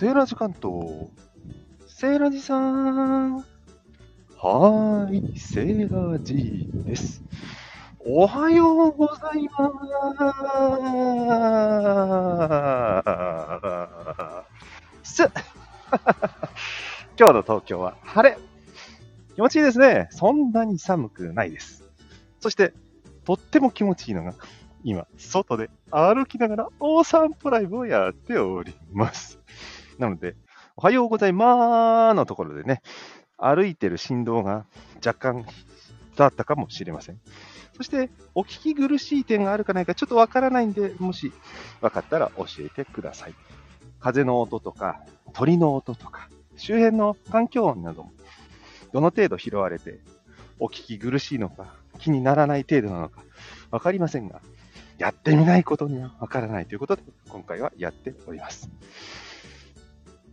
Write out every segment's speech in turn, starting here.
セーラージ関東。セーラジさん。はーい、セーラジです。おはようございます。今日の東京は晴れ。気持ちいいですね。そんなに寒くないです。そして、とっても気持ちいいのが、今、外で歩きながらお散歩ライブをやっております。なので、おはようございまーのところでね、歩いてる振動が若干だったかもしれません。そして、お聞き苦しい点があるかないかちょっとわからないんで、もしわかったら教えてください。風の音とか、鳥の音とか、周辺の環境音なども、どの程度拾われて、お聞き苦しいのか、気にならない程度なのか、わかりませんが、やってみないことにはわからないということで、今回はやっております。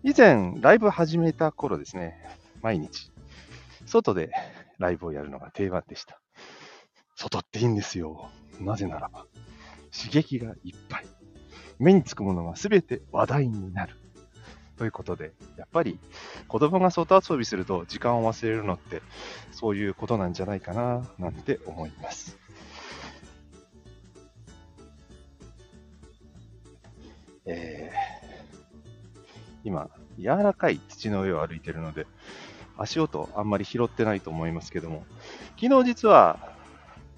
以前、ライブ始めた頃ですね、毎日、外でライブをやるのが定番でした。外っていいんですよ。なぜならば、刺激がいっぱい。目につくものが全て話題になる。ということで、やっぱり子供が外遊びすると時間を忘れるのって、そういうことなんじゃないかな、なんて思います。え今、柔らかい土の上を歩いているので、足音あんまり拾ってないと思いますけども、昨日実は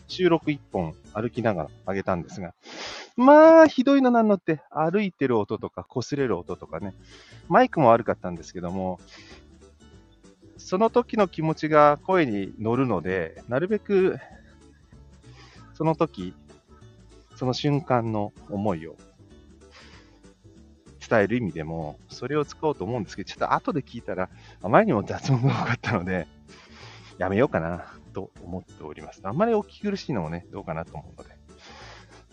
収録1本歩きながら上げたんですが、まあ、ひどいのなんのって、歩いてる音とか擦れる音とかね、マイクも悪かったんですけども、その時の気持ちが声に乗るので、なるべく、その時、その瞬間の思いを伝える意味でも、それを使おうと思うんですけど、ちょっと後で聞いたら、あまりにも雑音が多かったので、やめようかなと思っております。あんまりお聞き苦しいのもね、どうかなと思うので。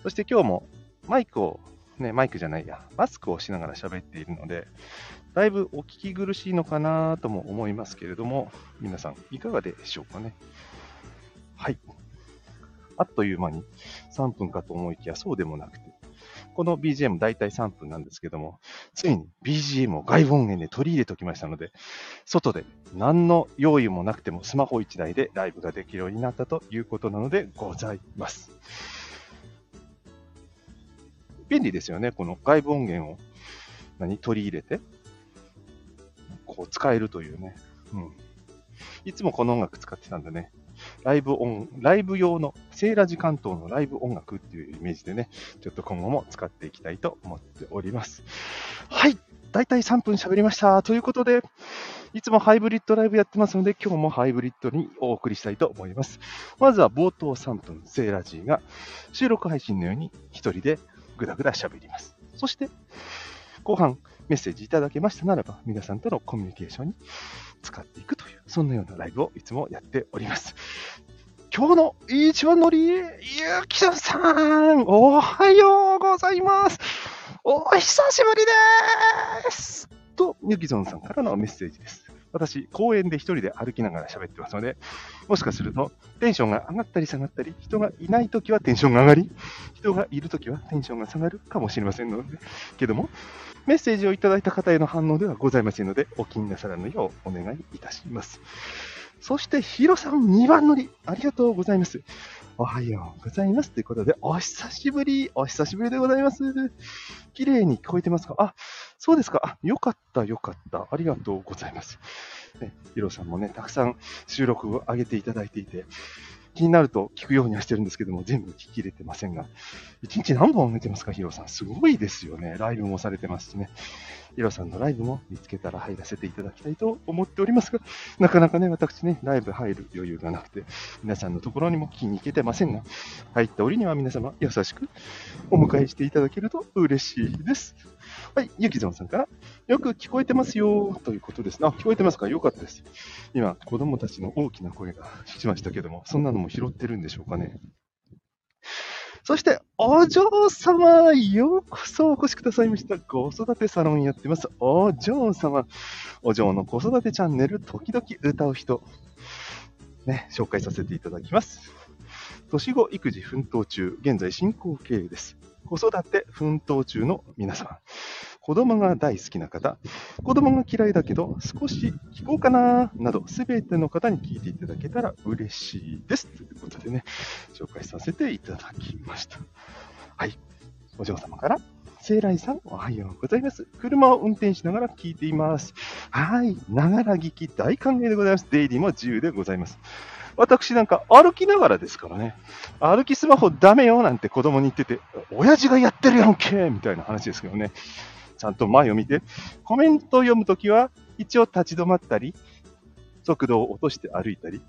そして今日もマイクを、ね、マイクじゃないや、マスクをしながら喋っているので、だいぶお聞き苦しいのかなとも思いますけれども、皆さんいかがでしょうかね。はい。あっという間に3分かと思いきやそうでもなくて、この BGM 大体3分なんですけども、ついに BGM を外部音源で取り入れておきましたので、外で何の用意もなくてもスマホ1台でライブができるようになったということなのでございます。便利ですよね、この外部音源を何取り入れて、こう使えるというね。うん。いつもこの音楽使ってたんでね、ライブ音、ライブ用の、セーラジ関東のライブ音楽っていうイメージでね、ちょっと今後も使っていきたいと思っております。はい。だいたい3分喋りました。ということで、いつもハイブリッドライブやってますので、今日もハイブリッドにお送りしたいと思います。まずは冒頭3分、セーラジーが収録配信のように一人でぐだぐだ喋ります。そして、後半メッセージいただけましたならば、皆さんとのコミュニケーションに使っていくという、そんなようなライブをいつもやっております。今日の一番乗り、ゆきさん、おはようございます。お久しぶりです。と、ゆきぞんさんからのメッセージです。私、公園で一人で歩きながら喋ってますので、もしかするとテンションが上がったり下がったり、人がいないときはテンションが上がり、人がいるときはテンションが下がるかもしれませんので、けども、メッセージをいただいた方への反応ではございませんので、お気になさらぬようお願いいたします。そして、ヒロさん2番乗り、ありがとうございます。おはようございます。ということで、お久しぶり、お久しぶりでございます。綺麗に聞こえてますか？あ、そうですか。あ、よかった、よかった。ありがとうございます。ね、ヒロさんもね、たくさん収録を上げていただいていて、気になると聞くようにはしてるんですけども、全部聞き入れてませんが、1日何本見てますか、ヒロさん。すごいですよね。ライブもされてますしね。ヒロさんのライブも見つけたら入らせていただきたいと思っておりますが、なかなかね、私ね、ライブ入る余裕がなくて、皆さんのところにも気に行けてませんが、入った折には皆様優しくお迎えしていただけると嬉しいです。はい、ゆきぞんさんから、よく聞こえてますよ、ということですね。あ、聞こえてますか？よかったです。今、子供たちの大きな声がしましたけども、そんなのも拾ってるんでしょうかね。そして、お嬢様、ようこそお越しくださいました。子育てサロンやってます。お嬢様。お嬢の子育てチャンネル、時々歌う人。ね、紹介させていただきます。年子育児奮闘中、現在進行形です。子育て奮闘中の皆様。子供が大好きな方、子供が嫌いだけど少し聞こうかな、など、すべての方に聞いていただけたら嬉しいです。ということでね、紹介させていただきました。はい。お嬢様から、聖来さん、おはようございます。車を運転しながら聞いています。はい。ながら聞き大歓迎でございます。出入りも自由でございます。私なんか歩きながらですからね。歩きスマホダメよなんて子供に言ってて、親父がやってるやんけみたいな話ですけどね。ちゃんと前を見て、コメントを読むときは一応立ち止まったり、速度を落として歩いたり、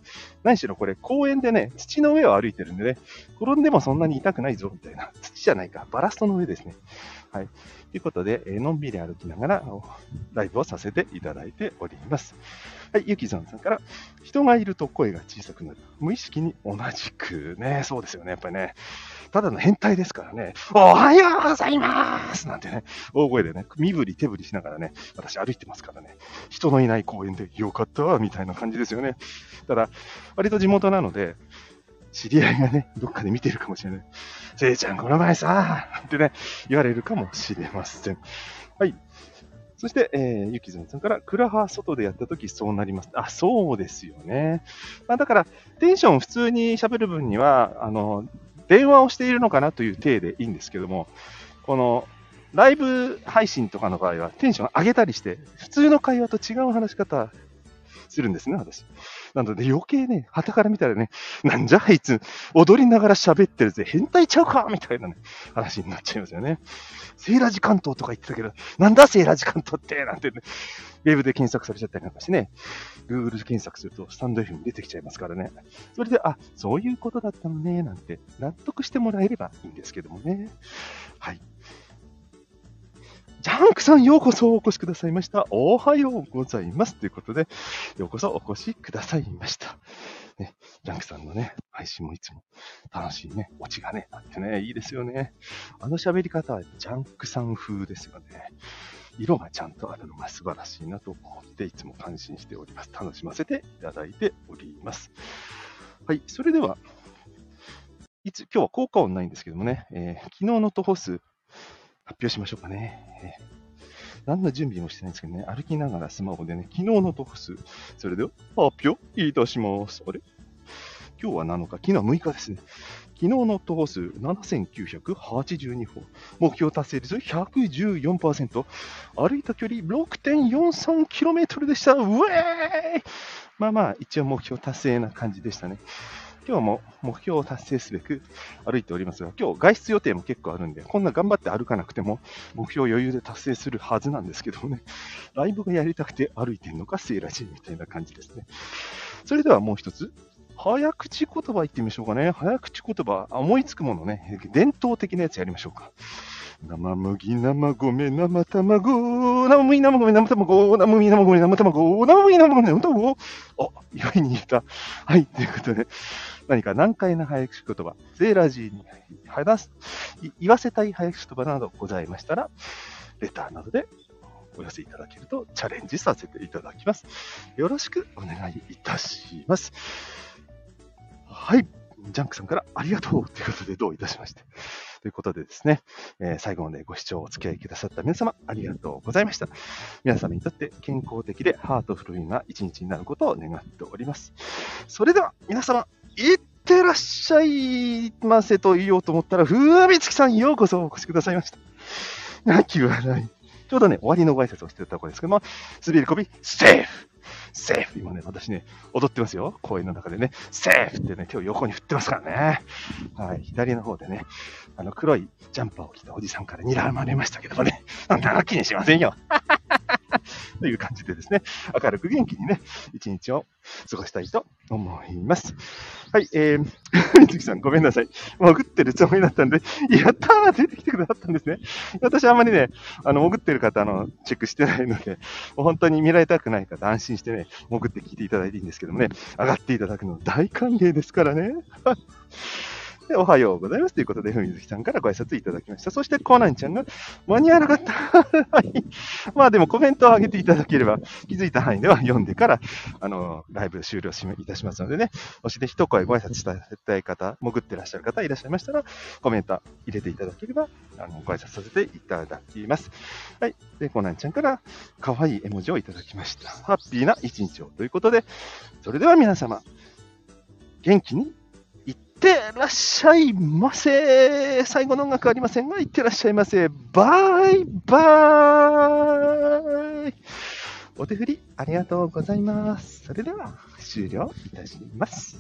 何しろこれ公園でね、土の上を歩いてるんでね、転んでもそんなに痛くないぞみたいな、土じゃないか、バラストの上ですね。はい。ということで、のんびり歩きながらライブをさせていただいております。はい、ゆきぞんさんから、人がいると声が小さくなる。無意識に同じくね、そうですよね、やっぱりね。ただの変態ですからね、おはようございますなんてね、大声でね、身振り手振りしながらね、私歩いてますからね、人のいない公園でよかったわ、みたいな感じですよね。ただ、割と地元なので、知り合いがね、どっかで見てるかもしれない。せいちゃん、この前さ、ってね、言われるかもしれません。はい。そして、えー、ゆきずみさんから、クラハ外でやったときそうなります。あ、そうですよね。まあ、だから、テンション普通に喋る分には、あの、電話をしているのかなという体でいいんですけども、この、ライブ配信とかの場合はテンション上げたりして、普通の会話と違う話し方するんですね、私。なので余計ね、旗から見たらね、なんじゃあいつ、踊りながら喋ってるぜ、変態ちゃうかみたいなね、話になっちゃいますよね。セーラージ関東とか言ってたけど、なんだセーラージ関東ってなんてね、ウェブで検索されちゃったりなんかしてね、Google 検索するとスタンド F に出てきちゃいますからね。それで、あ、そういうことだったのね、なんて納得してもらえればいいんですけどもね。はい。ジャンクさん、ようこそお越しくださいました。おはようございます。ということで、ようこそお越しくださいました。ね、ジャンクさんのね、配信もいつも楽しいね、オチがね、あってね、いいですよね。あの喋り方はジャンクさん風ですよね。色がちゃんとあるのが素晴らしいなと思って、いつも感心しております。楽しませていただいております。はい、それでは、いつ、今日は効果音ないんですけどもね、えー、昨日の徒歩数発表しましょうかね。何の準備もしてないんですけどね、歩きながらスマホでね、昨日の徒歩数、それでは発表いたします。あれ？今日は7日、昨日は6日ですね。昨日の徒歩数7982歩、目標達成率114%、歩いた距離 6.43km でした。ウェーイまあまあ、一応目標達成な感じでしたね。今日も目標を達成すべく歩いておりますが、今日外出予定も結構あるんで、こんな頑張って歩かなくても目標余裕で達成するはずなんですけどもね、ライブがやりたくて歩いてるのか、セーラジーみたいな感じですね。それではもう一つ、早口言葉言ってみましょうかね。早口言葉、思いつくものね、伝統的なやつやりましょうか。生麦、生米、生卵、生麦、生米、生卵、生麦、生米、生卵、生麦、生米、生卵。お、意外に言えた。はい、ということで、何か難解な早口言葉、ゼーラジーに話す、言わせたい早口言葉などございましたら、レターなどでお寄せいただけるとチャレンジさせていただきます。よろしくお願いいたします。はい。ジャンクさんからありがとうということでどういたしまして。ということでですね、えー、最後までご視聴お付き合いくださった皆様、ありがとうございました。皆様にとって健康的でハートフルな一日になることを願っております。それでは、皆様、いってらっしゃいませと言おうと思ったら、ふわみつきさんようこそお越しくださいました。泣き笑い。ちょうどね、終わりのご挨拶をしてたところですけども、滑り込み、セーフセーフ今ね、私ね、踊ってますよ。公園の中でね、セーフってね、手を横に振ってますからね。はい、左の方でね、あの黒いジャンパーを着たおじさんから睨まれましたけどもね、あんな気にしませんよ。という感じでですね、明るく元気にね、一日を過ごしたいと思います。はい、えー、水木さんごめんなさい。潜ってるつもりだったんで、やったー出てきてくださったんですね。私あんまりね、あの、潜ってる方、の、チェックしてないので、本当に見られたくない方、安心してね、潜って聞いていただいていいんですけどもね、上がっていただくの大歓迎ですからね。で、おはようございますということで、ふみずきさんからご挨拶いただきました。そして、コナンちゃんが、間に合わなかった。はい。まあでもコメントを上げていただければ、気づいた範囲では読んでから、あの、ライブ終了いたしますのでね、もしで一声ご挨拶したい方、潜ってらっしゃる方いらっしゃいましたら、コメント入れていただければ、あの、ご挨拶させていただきます。はい。で、コナンちゃんから、可愛い絵文字をいただきました。ハッピーな一日をということで、それでは皆様、元気にってらっしゃいませ。最後の音楽ありませんが、いってらっしゃいませ。バイバーイ。お手振りありがとうございます。それでは終了いたします。